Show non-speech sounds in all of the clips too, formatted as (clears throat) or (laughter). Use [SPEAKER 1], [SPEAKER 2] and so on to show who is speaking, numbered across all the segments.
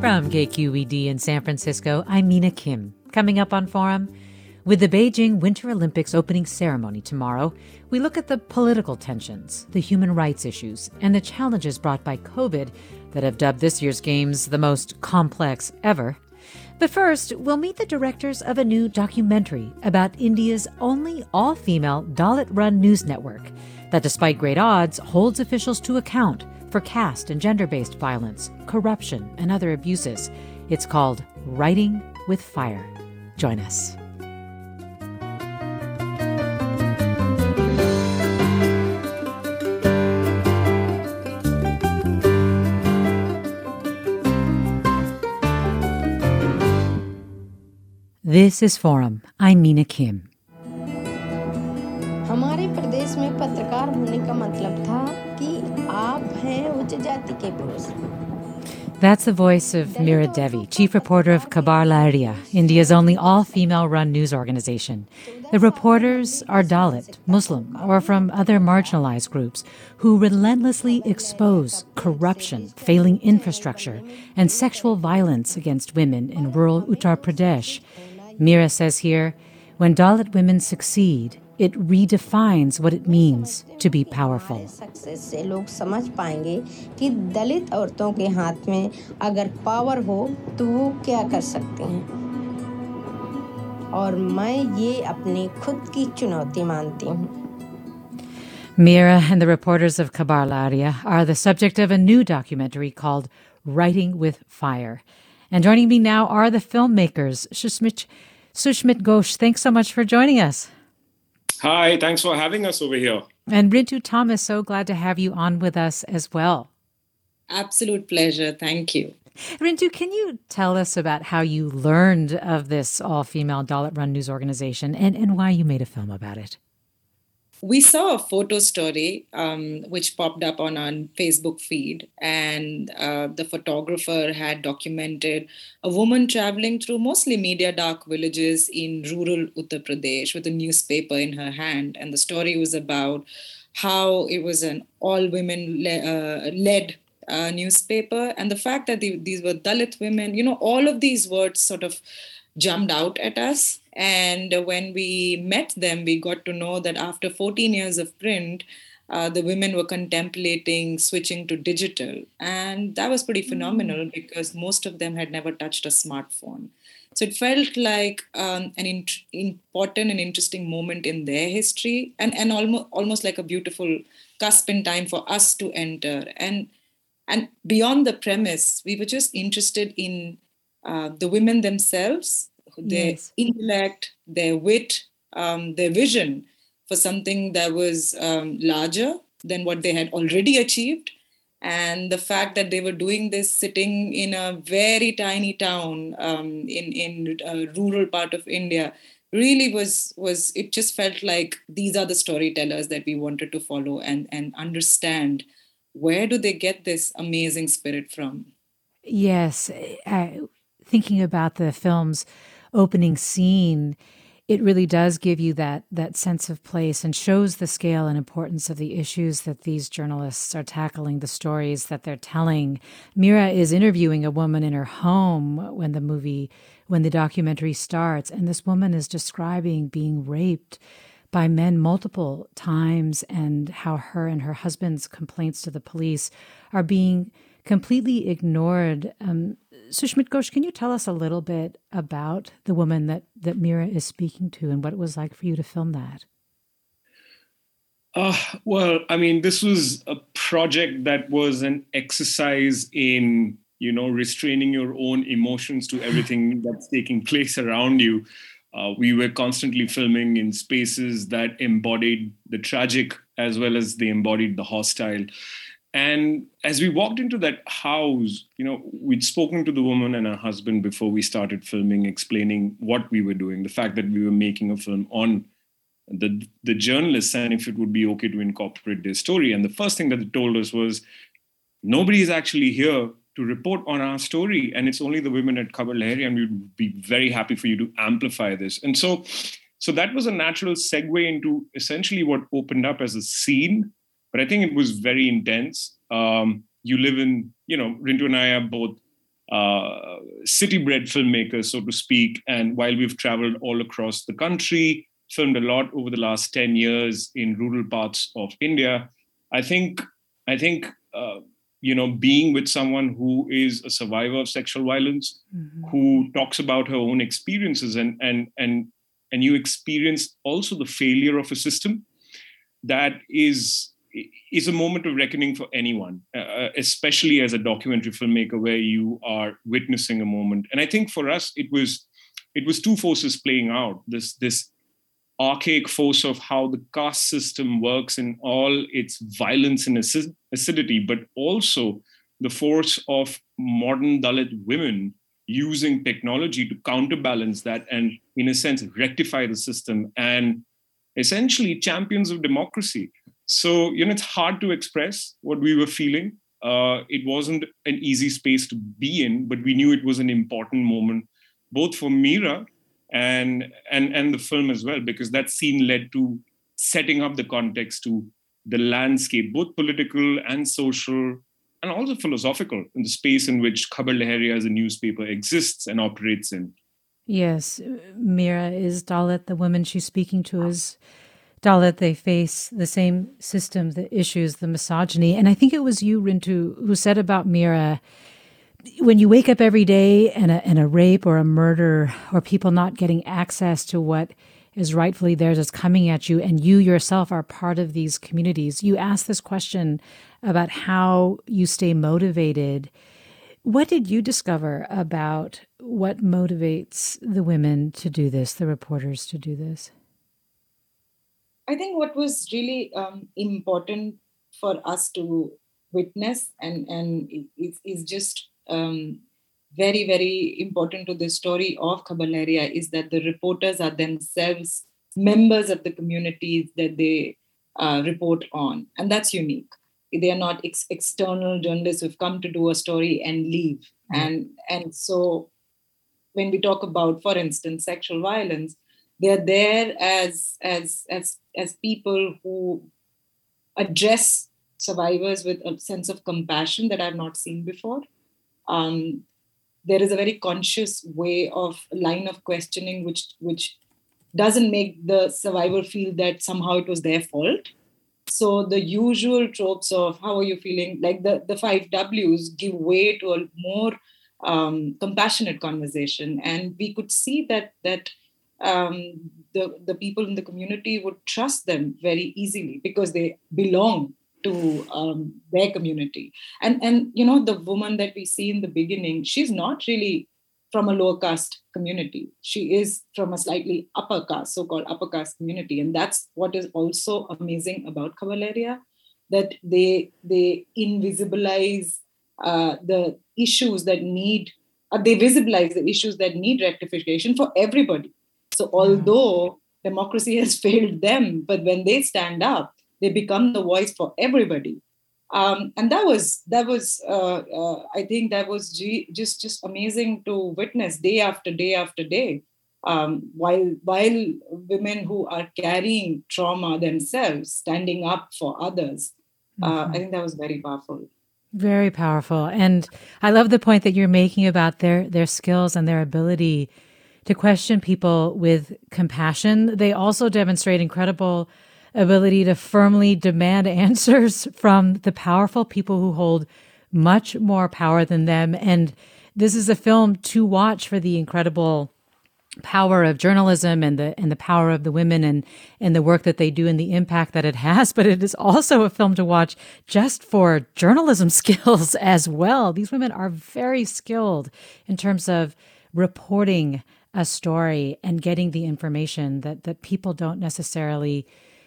[SPEAKER 1] From KQED in San Francisco, I'm Mina Kim. Coming up on Forum, with the Beijing Winter Olympics opening ceremony tomorrow, we look at the political tensions, the human rights issues, and the challenges brought by COVID that have dubbed this year's Games the most complex ever. But first, we'll meet the directors of a new documentary about India's only all female Dalit run news network that, despite great odds, holds officials to account for caste and gender based violence, corruption, and other abuses. It's called Writing with Fire. Join us. This is Forum. I'm Mina Kim.
[SPEAKER 2] हमारे प्रदेश में पत्रकार होने का मतलब था
[SPEAKER 1] that's the voice of Meera Devi, chief reporter of Khabar Lahariya, India's only all female run news organization. The reporters are Dalit, Muslim, or from other marginalized groups who relentlessly expose corruption, failing infrastructure, and sexual violence against women in rural Uttar Pradesh. Meera says here when Dalit women succeed, it redefines what it means to be powerful.
[SPEAKER 2] Success से लोग समझ पाएंगे कि दलित
[SPEAKER 1] Meera and the reporters of Khabar Lahariya are the subject of a new documentary called Writing with Fire. And joining me now are the filmmakers. Sushmit, Sushmit Ghosh, thanks so much for joining us.
[SPEAKER 3] Hi, thanks for having us over here.
[SPEAKER 1] And Rintu Thomas, so glad to have you on with us as well.
[SPEAKER 4] Absolute pleasure. Thank you.
[SPEAKER 1] Rintu, can you tell us about how you learned of this all female Dalit run news organization and, and why you made a film about it?
[SPEAKER 4] We saw a photo story um, which popped up on our Facebook feed, and uh, the photographer had documented a woman traveling through mostly media dark villages in rural Uttar Pradesh with a newspaper in her hand. And the story was about how it was an all women le- uh, led uh, newspaper, and the fact that the, these were Dalit women, you know, all of these words sort of jumped out at us. And when we met them, we got to know that after 14 years of print, uh, the women were contemplating switching to digital. And that was pretty phenomenal mm. because most of them had never touched a smartphone. So it felt like um, an in- important and interesting moment in their history and, and almost, almost like a beautiful cusp in time for us to enter. And, and beyond the premise, we were just interested in uh, the women themselves, their yes. intellect, their wit, um, their vision for something that was um, larger than what they had already achieved. And the fact that they were doing this sitting in a very tiny town um, in in a rural part of India really was was it just felt like these are the storytellers that we wanted to follow and and understand where do they get this amazing spirit from
[SPEAKER 1] yes uh, thinking about the film's opening scene, it really does give you that that sense of place and shows the scale and importance of the issues that these journalists are tackling, the stories that they're telling. Meera is interviewing a woman in her home when the movie when the documentary starts and this woman is describing being raped by men multiple times and how her and her husband's complaints to the police are being completely ignored. Um, Sushmit Ghosh, can you tell us a little bit about the woman that, that Meera is speaking to and what it was like for you to film that?
[SPEAKER 3] Uh, well, I mean, this was a project that was an exercise in, you know, restraining your own emotions to everything (laughs) that's taking place around you. Uh, we were constantly filming in spaces that embodied the tragic as well as they embodied the hostile. And as we walked into that house, you know, we'd spoken to the woman and her husband before we started filming, explaining what we were doing, the fact that we were making a film on the the journalists and if it would be okay to incorporate their story. And the first thing that they told us was, nobody is actually here to report on our story, and it's only the women at Khabar Lahariya, and we'd be very happy for you to amplify this. And so, so that was a natural segue into essentially what opened up as a scene, but I think it was very intense. Um, you live in, you know, Rintu and I are both uh, city-bred filmmakers, so to speak, and while we've traveled all across the country filmed a lot over the last 10 years in rural parts of India. I think, I think, uh, you know, being with someone who is a survivor of sexual violence, mm-hmm. who talks about her own experiences and, and, and, and you experience also the failure of a system that is, is a moment of reckoning for anyone, uh, especially as a documentary filmmaker where you are witnessing a moment. And I think for us, it was, it was two forces playing out this, this archaic force of how the caste system works in all its violence and acidity, but also the force of modern Dalit women using technology to counterbalance that and, in a sense, rectify the system and essentially champions of democracy. So, you know, it's hard to express what we were feeling. Uh, it wasn't an easy space to be in, but we knew it was an important moment, both for Meera and and and the film as well because that scene led to setting up the context to the landscape both political and social and also philosophical in the space in which Khabar Lahariya as a newspaper exists and operates in.
[SPEAKER 1] Yes, Meera is Dalit. The woman she's speaking to is Dalit. They face the same system, the issues, the misogyny. And I think it was you, Rintu, who said about Meera when you wake up every day and a, and a rape or a murder or people not getting access to what is rightfully theirs is coming at you and you yourself are part of these communities you ask this question about how you stay motivated what did you discover about what motivates the women to do this the reporters to do this
[SPEAKER 4] i think what was really um, important for us to witness and and is, is just um, very, very important to the story of Khabar Lahariya is that the reporters are themselves members of the communities that they uh, report on. And that's unique. They are not ex- external journalists who've come to do a story and leave. Mm-hmm. And, and so when we talk about, for instance, sexual violence, they're there as, as, as, as people who address survivors with a sense of compassion that I've not seen before. Um, there is a very conscious way of line of questioning which which doesn't make the survivor feel that somehow it was their fault. So the usual tropes of how are you feeling like the, the five w's give way to a more um, compassionate conversation. And we could see that that um, the the people in the community would trust them very easily because they belong to um, their community. And and you know the woman that we see in the beginning she's not really from a lower caste community. She is from a slightly upper caste so-called upper caste community. And that's what is also amazing about Lahariya that they they invisibilize uh, the issues that need uh, they visibilize the issues that need rectification for everybody so although democracy (laughs) has failed them but when they stand up they become the voice for everybody. Um, and that was that was uh, uh, i think that was g- just just amazing to witness day after day after day um, while while women who are carrying trauma themselves standing up for others uh, mm-hmm. i think that was very powerful.
[SPEAKER 1] Very powerful. And i love the point that you're making about their their skills and their ability to question people with compassion. They also demonstrate incredible ability to firmly demand (laughs) answers from the powerful people who hold much more power than them. And this is a film to watch for the incredible power of journalism and the and the power of the women and and the work that they do and the impact that it has (laughs) but it is also a film to watch just for journalism (laughs) skills as well these women are very skilled in terms of reporting a story and getting the information that that people don't necessarily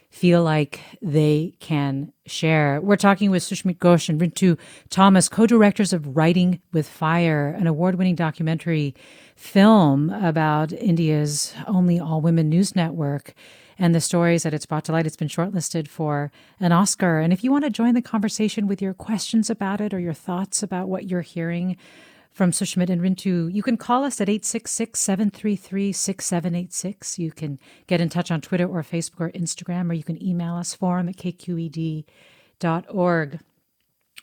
[SPEAKER 1] feel like they can share. We're talking with Sushmit Ghosh and Rintu Thomas, co-directors of Writing with Fire, an award-winning documentary film about India's only all-women news network and the stories that it's brought to light. It's been shortlisted for an Oscar. And if you want to join the conversation with your questions about it or your thoughts about what you're hearing, from Sushmit and Rintu. You can call us at 866 733 6786. You can get in touch on Twitter or Facebook or Instagram, or you can email us forum at kqed.org.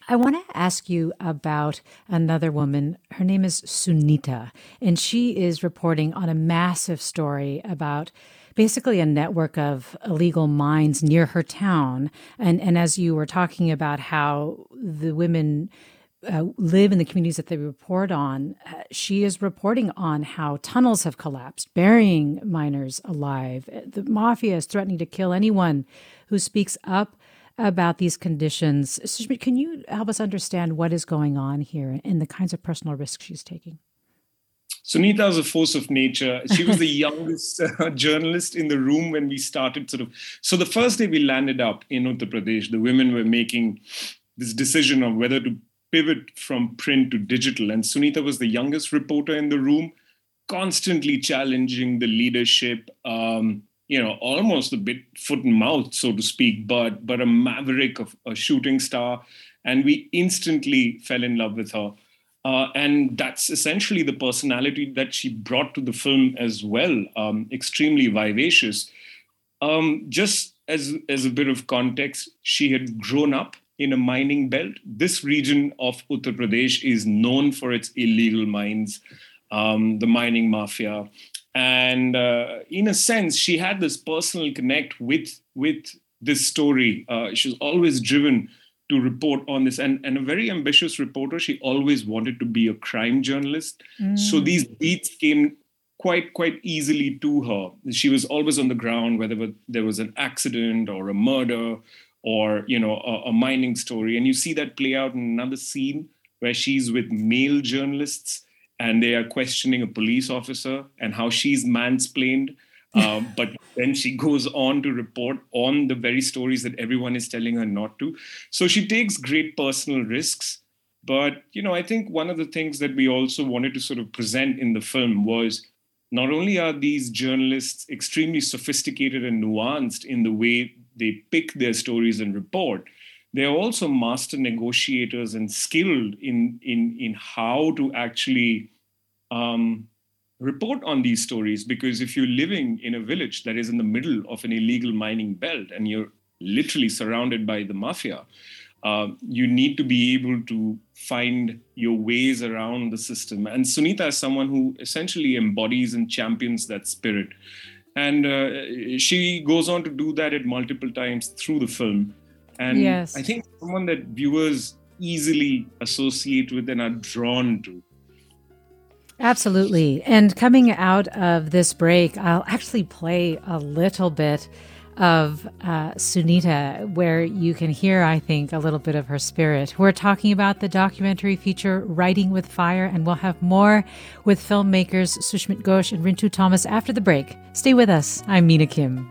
[SPEAKER 1] I want to ask you about another woman. Her name is Sunita, and she is reporting on a massive story about basically a network of illegal mines near her town. And, and as you were talking about how the women uh, live in the communities that they report on, uh, she is reporting on how tunnels have collapsed, burying miners alive. Uh, the mafia is threatening to kill anyone who speaks up about these conditions. Can you help us understand what is going on here and the kinds of personal risks she's taking?
[SPEAKER 3] Sunita is a force of nature. (laughs) She was the youngest uh, journalist in the room when we started. Sort of. So the first day we landed up in Uttar Pradesh, the women were making this decision of whether to pivot from print to digital. And Sunita was the youngest reporter in the room, constantly challenging the leadership. Um, you know, almost a bit foot and mouth, so to speak, but but a maverick of a shooting star, and we instantly fell in love with her. Uh, and that's essentially the personality that she brought to the film as well. Um, extremely vivacious. Um, just as as a bit of context, she had grown up in a mining belt. This region of Uttar Pradesh is known for its illegal mines, um, the mining mafia. And uh, in a sense, she had this personal connect with, with this story. Uh, she was always driven to report on this and, and a very ambitious reporter. She always wanted to be a crime journalist. Mm. So these beats came quite quite easily to her. She was always on the ground, whether there was an accident or a murder or you know a, a, mining story. And you see that play out in another scene where she's with male journalists and they are questioning a police officer and how she's mansplained. Um, (laughs) but then she goes on to report on the very stories that everyone is telling her not to. So she takes great personal risks. But you know i think one of the things that we also wanted to sort of present in the film was not only are these journalists extremely sophisticated and nuanced in the way they pick their stories and report they're also master negotiators and skilled in in in how to actually um, report on these stories. Because if you're living in a village that is in the middle of an illegal mining belt and you're literally surrounded by the mafia uh, you need to be able to find your ways around the system. And sunita is someone who essentially embodies and champions that spirit and uh, she goes on to do that at multiple times through the film. And yes. i think someone that viewers easily associate with and are drawn to.
[SPEAKER 1] Absolutely. And coming out of this break i'll actually play a little bit of uh, Sunita, where you can hear, I think, a little bit of her spirit. We're talking about the documentary feature Writing with Fire, and we'll have more with filmmakers Sushmit Ghosh and Rintu Thomas after the break. Stay with us. I'm Mina Kim.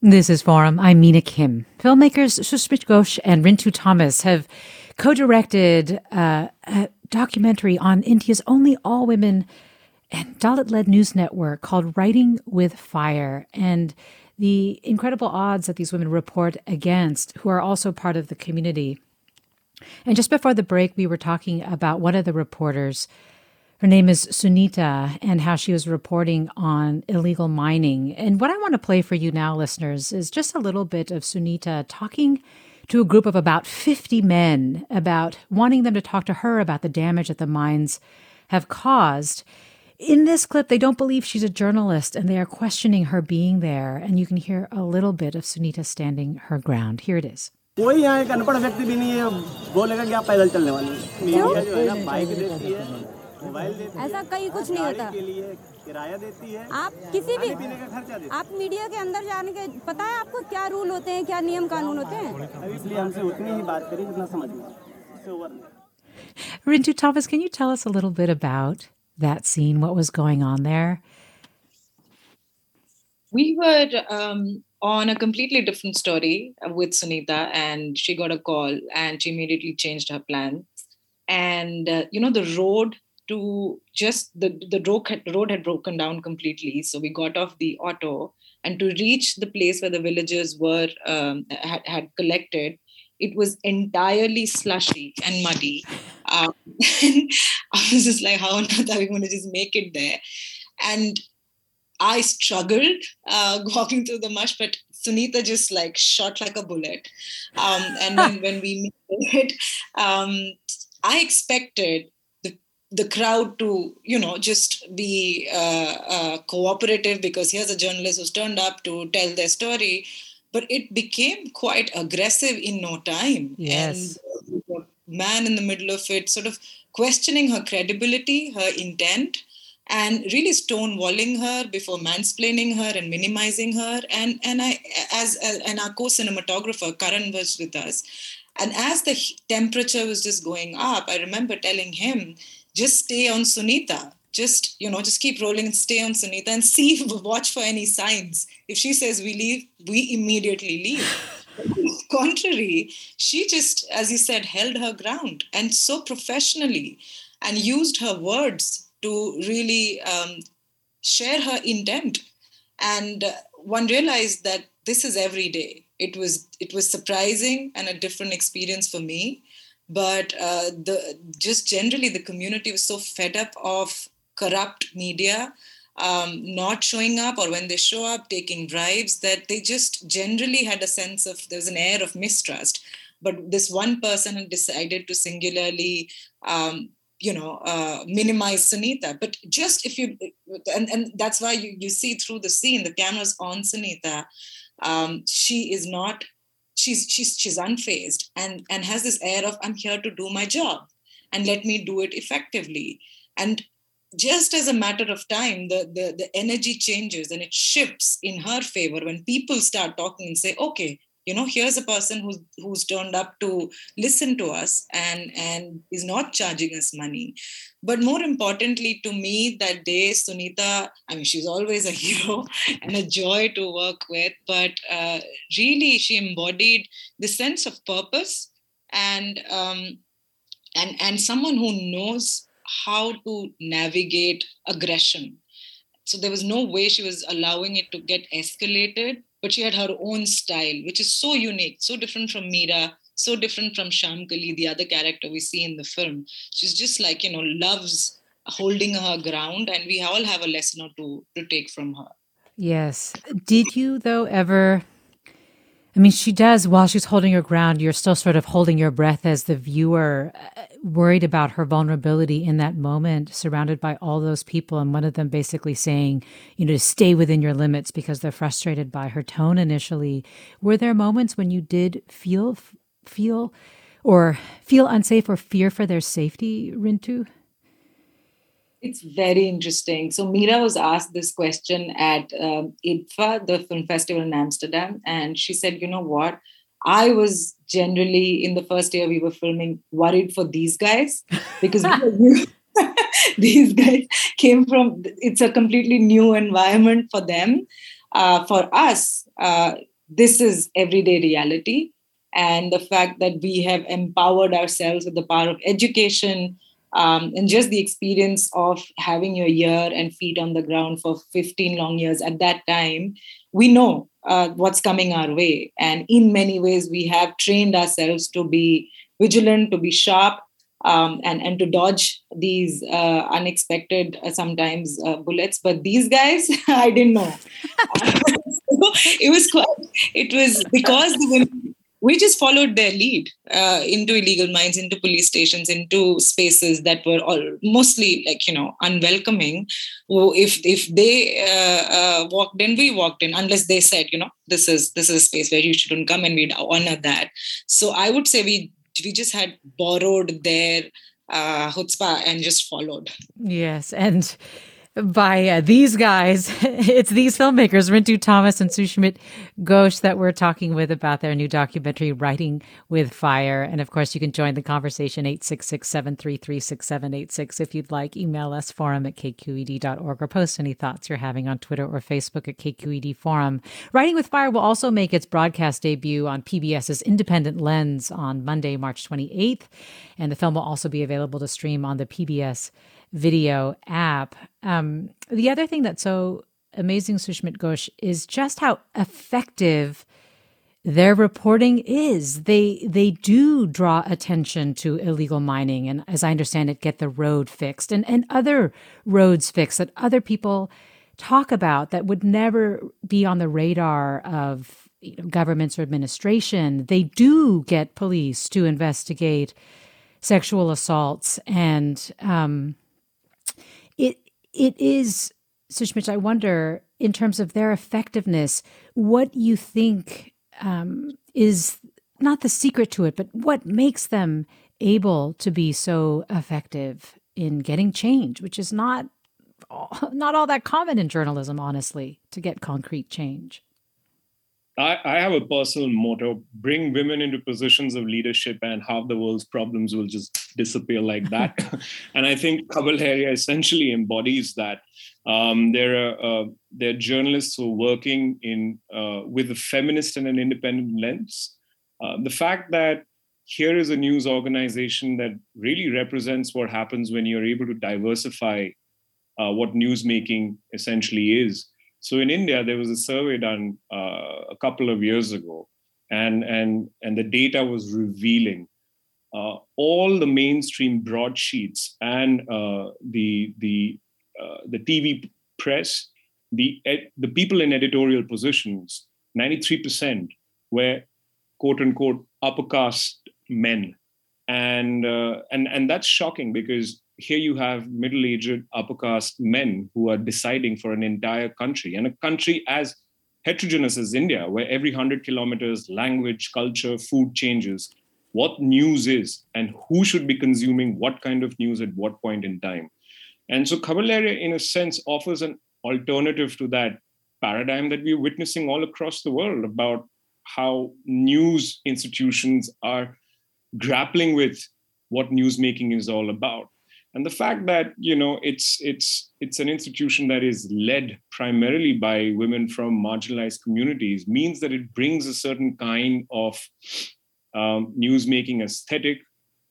[SPEAKER 1] This is Forum. I'm Mina Kim. Filmmakers Sushmit Ghosh and Rintu Thomas have co-directed uh, a documentary on India's only all-women and Dalit-led news network called Writing with Fire, and the incredible odds that these women report against, who are also part of the community. And just before the break, we were talking about one of the reporters her name is Sunita, and how she was reporting on illegal mining. And what I want to play for you now, listeners, is just a little bit of Sunita talking to a group of about 50 men about wanting them to talk to her about the damage that the mines have caused. In this clip, they don't believe she's a journalist and they are questioning her being there. And you can hear a little bit of Sunita standing her ground. Here it is.
[SPEAKER 5] कोई यहाँ एक अनपढ़ व्यक्ति भी नहीं है बोलेगा कि आप पैदल चलने वाले मीडिया जो है ना बाइक देती है
[SPEAKER 6] ऐसा कहीं कुछ नहीं होता
[SPEAKER 5] के लिए किराया देती है
[SPEAKER 6] आप किसी भी
[SPEAKER 5] पीने का खर्चा देती
[SPEAKER 6] आप मीडिया के अंदर जाने के पता है आपको क्या रूल होते हैं क्या नियम कानून होते हैं
[SPEAKER 5] है इसलिए हमसे उतनी ही बात करी जितना समझ में उससे ओवर नहीं
[SPEAKER 1] Rintu Thomas, can you tell us a little bit about that scene? What was going on there?
[SPEAKER 4] We were um, on a completely different story with Sunita, and she got a call and she immediately changed her plans. And, uh, you know, the road to just the the road had, road had broken down completely. So we got off the auto and to reach the place where the villagers were um, had, had collected. It was entirely slushy and muddy. Um, and (laughs) I was just like, how on earth are we going to just make it there? And I struggled uh, (laughs) walking through the mush, but Sunita just like shot like a bullet. Um, and when, (laughs) when we made it, um, I expected the crowd to you know just be uh, uh, cooperative because here's a journalist who's turned up to tell their story. But it became quite aggressive in no time.
[SPEAKER 1] Yes.
[SPEAKER 4] And the man in the middle of it sort of questioning her credibility her intent and really stonewalling her before mansplaining her and minimizing her. And and i as, as and our co-cinematographer karan was with us. And as the temperature was just going up i remember telling him just stay on Sunita. Just, you know, just keep rolling and stay on Sunita and see, (laughs) watch for any signs. If she says we leave, we immediately leave. (laughs) contrary, she just, as you said, held her ground and so professionally and used her words to really um, share her intent. And uh, one realized that this is every day. It was it was surprising and a different experience for me but uh, the just generally the community was so fed up of corrupt media um, not showing up or when they show up taking bribes that they just generally had a sense of there's an air of mistrust. But this one person had decided to singularly um, you know uh, minimize sunita. But just if you and, and that's why you, you see through the scene the cameras on sunita um, she is not she's she's she's unfazed and and has this air of i'm here to do my job and let me do it effectively. And just as a matter of time the, the the energy changes and it shifts in her favor when people start talking and say okay you know here's a person who's who's turned up to listen to us and and is not charging us money. But more importantly to me that day sunita i mean she's always a (laughs) hero and a joy to work with but uh, really she embodied the sense of purpose and um, and and someone who knows how to navigate aggression. So there was no way she was allowing it to get escalated but she had her own style, which is so unique, so different from Meera, so different from Shamkali, the other character we see in the film. She's just like, you know, loves holding her ground, and we all have a lesson or two to take from her.
[SPEAKER 1] Yes. Did you, though, ever I mean, she does, while she's holding her ground, you're still sort of holding your breath as the viewer, uh, worried about her vulnerability in that moment, surrounded by all those people. And one of them basically saying, you know, to stay within your limits because they're frustrated by her tone initially. Were there moments when you did feel, feel, or feel unsafe or fear for their safety, Rintu?
[SPEAKER 4] It's very interesting. So Meera was asked this question at um, IDFA, the film festival in Amsterdam, and she said, "You know what? I was generally in the first year we were filming worried for these guys (laughs) because (laughs) these guys came from it's a completely new environment for them uh, for us, uh, this is everyday reality. And the fact that we have empowered ourselves with the power of education um, and just the experience of having your ear and feet on the ground for 15 long years at that time, we know uh, what's coming our way. And in many ways, we have trained ourselves to be vigilant, to be sharp, um, and and to dodge these uh, unexpected uh, sometimes uh, bullets. But these guys, (laughs) I didn't know. (laughs) it was quite. It was because the women we just followed their lead uh, into illegal mines, into police stations, into spaces that were all mostly like you know unwelcoming. If if they uh, uh, walked in, we walked in, unless they said you know this is this is a space where you shouldn't come, and we'd honor that. So I would say we we just had borrowed their uh, chutzpah and just followed.
[SPEAKER 1] Yes, and by uh, these guys. (laughs) it's these filmmakers, Rintu Thomas and Sushmit Ghosh, that we're talking with about their new documentary, Writing with Fire. And of course, you can join the conversation 866 733 6786 if you'd like. Email us forum at kqed.org or post any thoughts you're having on Twitter or Facebook at KQED Forum. Writing with Fire will also make its broadcast debut on PBS's Independent Lens on Monday, March 28th. And the film will also be available to stream on the PBS video app. Um, the other thing that's so amazing, Sushmit Ghosh, is just how effective their reporting is. They they do draw attention to illegal mining, and as I understand it, get the road fixed and and other roads fixed that other people talk about that would never be on the radar of you know, governments or administration. They do get police to investigate sexual assaults and um, it is, Sushmit, I wonder, in terms of their effectiveness, what you think um, is not the secret to it, but what makes them able to be so effective in getting change, which is not (laughs) not all that common in journalism, honestly, to get concrete change.
[SPEAKER 3] I, I, have a personal motto bring women into positions of leadership, and half the world's problems will just disappear like that. (laughs) and I think Khabar Lahariya essentially embodies that. Um, there are uh, there are journalists who are working in uh, with a feminist and an independent lens. Uh, the fact that here is a news organization that really represents what happens when you're able to diversify uh, what news making essentially is so in India, there was a survey done uh, a couple of years ago, and and and the data was revealing uh, all the mainstream broadsheets and uh, the the uh, the TV press, the the people in editorial positions, ninety three percent were quote unquote upper caste men, and uh, and and that's shocking because here you have middle-aged upper caste men who are deciding for an entire country and a country as heterogeneous as india where every 100 kilometers language culture food changes. What news is and who should be consuming what kind of news at what point in time? And so Khabar in a sense offers an alternative to that paradigm that we're witnessing all across the world about how news institutions are grappling with what newsmaking is all about and the fact that you know it's it's it's an institution that is led primarily by women from marginalized communities means that it brings a certain kind of um, newsmaking aesthetic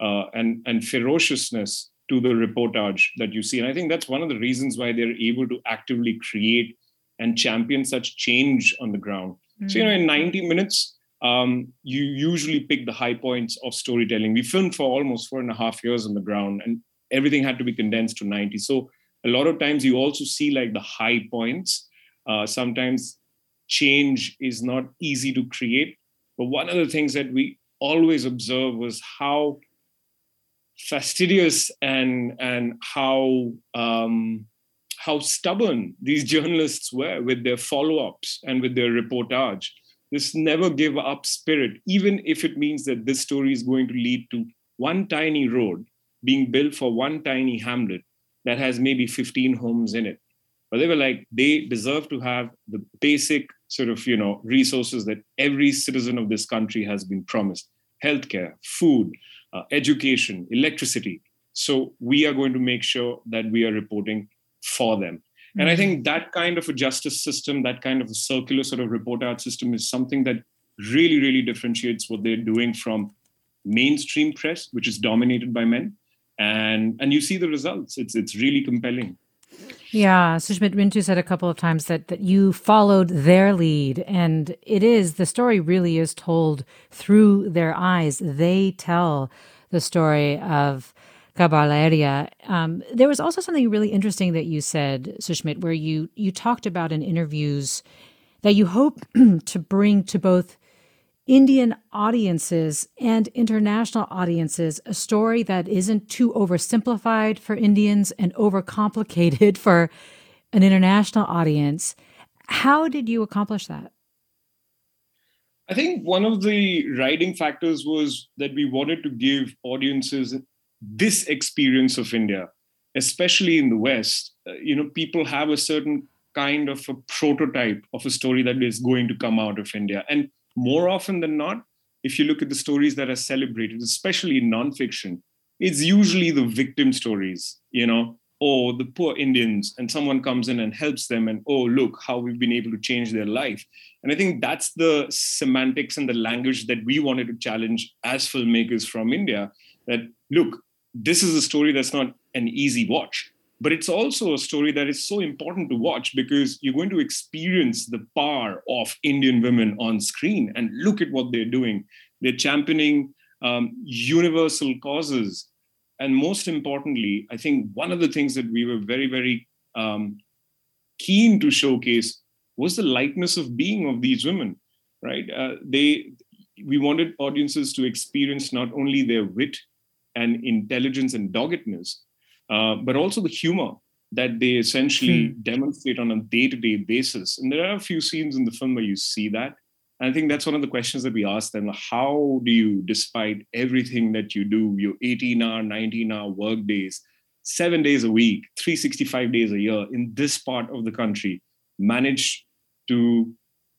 [SPEAKER 3] uh, and and ferociousness to the reportage that you see and i think that's one of the reasons why they're able to actively create and champion such change on the ground mm-hmm. so you know in 90 minutes um, you usually pick the high points of storytelling. We filmed for almost four and a half years on the ground, and everything had to be condensed to 90 so a lot of times you also see like the high points. Uh, sometimes change is not easy to create. But one of the things that we always observe was how fastidious and and how um, how stubborn these (laughs) journalists were with their follow-ups and with their reportage. This never give up spirit even if it means that this story is going to lead to one tiny road being built for one tiny hamlet that has maybe 15 homes in it. But they were like, they deserve to have the basic sort of, you know, resources that every citizen of this country has been promised healthcare, food, uh, education, electricity. So we are going to make sure that we are reporting for them. And I think that kind of a justice system, that kind of a circular sort of report out system is something that really, really differentiates what they're doing from mainstream press, which is dominated by men. And and you see the results. It's it's really compelling.
[SPEAKER 1] Yeah, Sushmit Rintu said a couple of times that that you followed their lead, and it is the story really is told through their eyes. They tell the story of Khabar Lahariya. Um, there was also something really interesting that you said, Sushmit, where you you talked about in interviews that you hope (clears throat) to bring to both Indian audiences and international audiences a story that isn't too oversimplified for Indians and overcomplicated (laughs) for an international audience. How did you accomplish that?
[SPEAKER 3] I think one of the writing factors was that we wanted to give audiences this experience of India, especially in the West. Uh, you know, people have a certain kind of a prototype of a story that is going to come out of India. And more often than not, if you look at the stories that are celebrated, especially in nonfiction, it's usually the victim stories, you know, or the poor Indians, and someone comes in and helps them, and oh, look how we've been able to change their life. And I think that's the semantics and the language that we wanted to challenge as filmmakers from India. That look, this is a story that's not an easy watch but it's also a story that is so important to watch because you're going to experience the power of indian women on screen. And look at what they're doing. They're championing um, universal causes. And most importantly i think one of the things that we were very very um, keen to showcase was the lightness of being of these women right? Uh, they we wanted audiences to experience not only their wit and intelligence and doggedness, uh, but also the humor that they essentially hmm. demonstrate on a day-to-day basis. And there are a few scenes in the film where you see that. And I think that's one of the questions that we ask them. How do you, despite everything that you do, your 18-hour, 19-hour work days, seven days a week, 365 days a year in this part of the country, manage to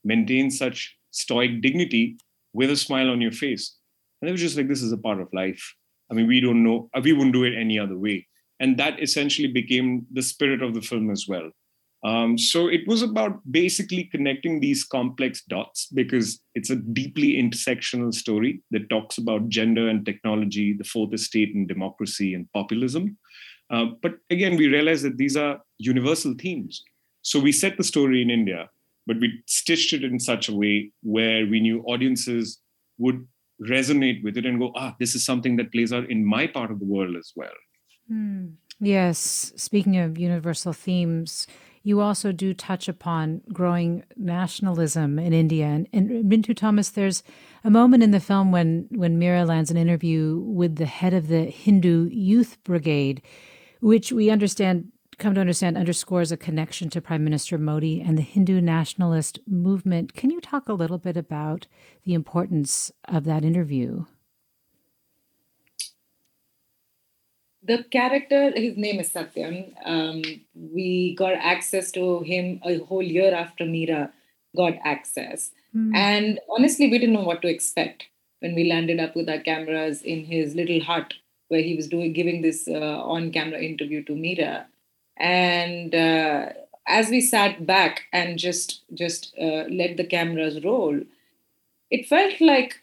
[SPEAKER 3] maintain such stoic dignity with a smile on your face? And it was just like, this is a part of life. I mean, we don't know, we wouldn't do it any other way. And that essentially became the spirit of the film as well. Um, so it was about basically connecting these complex dots because it's a deeply intersectional story that talks about gender and technology, the fourth estate and democracy and populism. Uh, but again, we realized that these are universal themes. So we set the story in India, but we stitched it in such a way where we knew audiences would resonate with it and go, ah, this is something that plays out in my part of the world as well.
[SPEAKER 1] Mm. Yes. Speaking of universal themes, you also do touch upon growing nationalism in India. And, and Rintu Thomas, there's a moment in the film when, when Meera lands an interview with the head of the Hindu Youth Brigade, which we understand come to understand underscores a connection to Prime Minister Modi and the Hindu nationalist movement. Can you talk a little bit about the importance of that interview?
[SPEAKER 4] The character, his name is Satyam. Um, we got access to him a whole year after Meera got access. Mm. And honestly, we didn't know what to expect when we landed up with our cameras in his little hut where he was doing giving this uh, on-camera interview to Meera and uh, as we sat back and just just uh, let the cameras roll it felt like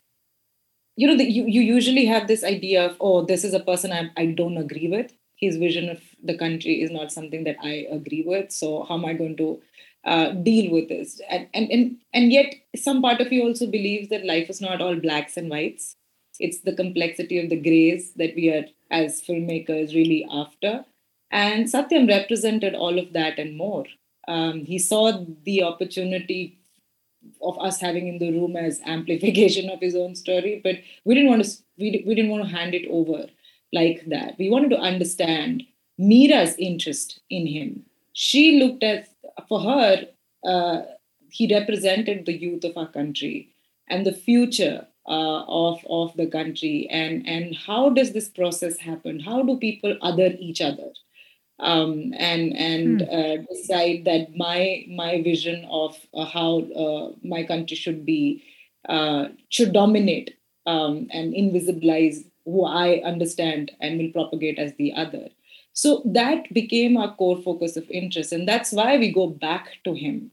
[SPEAKER 4] you know the, you, you usually have this idea of oh this is a person I, I don't agree with. His vision of the country is not something that i agree with. So how am i going to uh, deal with this? And, and and and yet some part of you also believes that life is not all blacks and whites. It's the complexity of the grays that we are as filmmakers really after. And Satyam represented all of that and more. Um, he saw the opportunity of us having in the room as amplification of his own story, but we didn't want to we, we didn't want to hand it over like that. We wanted to understand meera's interest in him. She looked at for her uh, he represented the youth of our country and the future uh, of of the country and and how does this process happen how do people other each other um, and and hmm. uh, decide that my my vision of uh, how uh, my country should be uh, should dominate um, and invisibilize who I understand and will propagate as the other. So that became our core focus of interest. And that's why we go back to him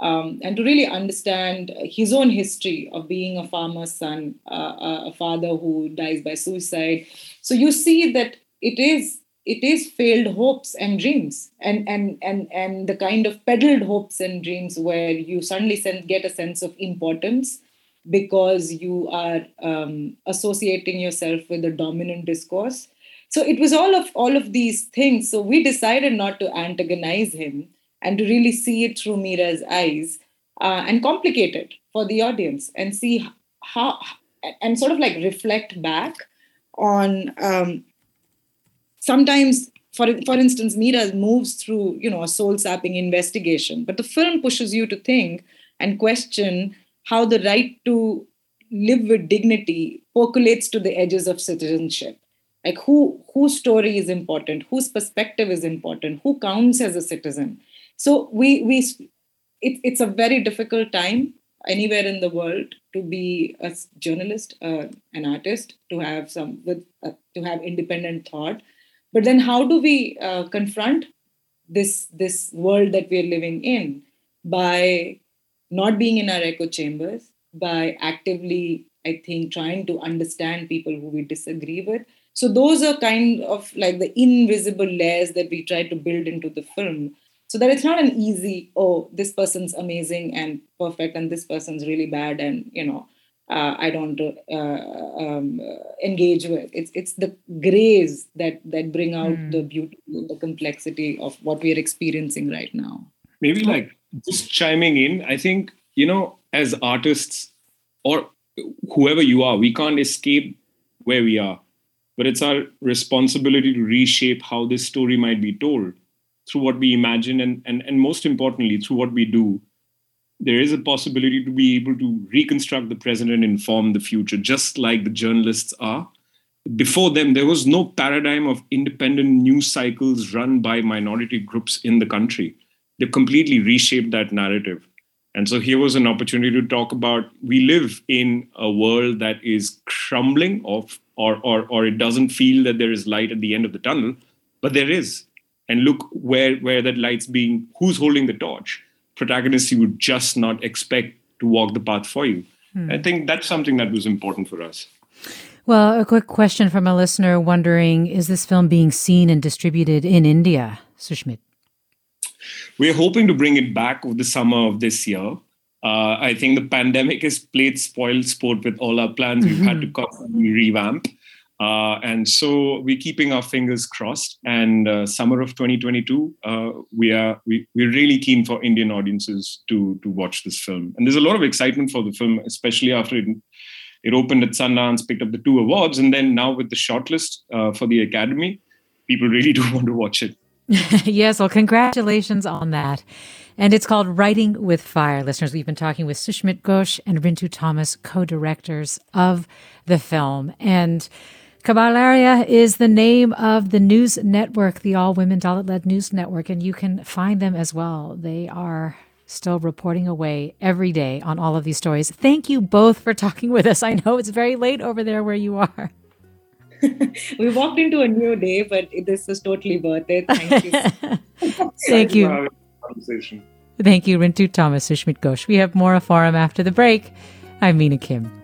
[SPEAKER 4] um, and to really understand his own history of being a farmer's son, uh, a father who dies by suicide. So you see that it is it is failed hopes and dreams and and and and the kind of peddled hopes and dreams where you suddenly get a sense of importance because you are um, associating yourself with the dominant discourse. So it was all of all of these things. So we decided not to antagonize him and to really see it through meera's eyes uh, and complicate it for the audience and see how and sort of like reflect back on um, sometimes for for instance Meera moves through you know a soul sapping investigation but the film pushes you to think and question how the right to live with dignity percolates to the edges of citizenship. Like who whose story is important whose perspective is important who counts as a citizen. So we we it, it's a very difficult time anywhere in the world to be a journalist uh, an artist to have some with uh, to have independent thought but then how do we uh, confront this this world that we're living in? By not being in our echo chambers by actively i think trying to understand people who we disagree with. So those are kind of like the invisible layers that we try to build into the film. So that it's not an easy oh this person's amazing and perfect and this person's really bad and you know uh, I don't uh, um, engage with. It's it's the grays that that bring out mm. the beauty, the complexity of what we are experiencing right now.
[SPEAKER 3] Maybe like just chiming in, I think you know, as artists or whoever you are, we can't escape where we are, but it's our responsibility to reshape how this story might be told through what we imagine and and and most importantly through what we do there is a possibility to be able to reconstruct the present and inform the future, just like the journalists are. Before them, there was no paradigm of independent news cycles run by minority groups in the country. They completely reshaped that narrative. And so here was an opportunity to talk about we live in a world that is crumbling off, or, or, or it doesn't feel that there is light at the end of the tunnel, but there is. And look where, where that light's being, who's holding the torch protagonists you would just not expect to walk the path for you. Hmm. I think that's something that was important for us.
[SPEAKER 1] Well, a quick question from a listener wondering Is this film being seen and distributed in India, Sushmit?
[SPEAKER 3] We're hoping to bring it back over the summer of this year. Uh, I think the pandemic has played spoiled sport with all our plans. We've had to constantly revamp. Uh, and so we're keeping our fingers crossed. And uh, summer of 2022, uh, we are we, we're really keen for Indian audiences to to watch this film. And there's a lot of excitement for the film, especially after it it opened at Sundance, picked up the two awards, and then now with the shortlist uh, for the Academy, people really (laughs) do want to watch it. (laughs)
[SPEAKER 1] yes, well, congratulations on that. And it's called Writing with Fire. Listeners, we've been talking with Sushmit Ghosh and Rintu Thomas, co directors of the film. And Khabar Lahariya is the name of the news network, the all women Dalit led news network, and you can find them as well. They are still reporting away every day on all of these stories. Thank you both for talking with us. I know it's very late over there where you are. (laughs)
[SPEAKER 4] we walked into a new day, but this is totally worth it. Thank you. (laughs)
[SPEAKER 1] Thank you. Thank you, Rintu Thomas, Sushmit Ghosh. We have more of Forum after the break. I'm Mina Kim.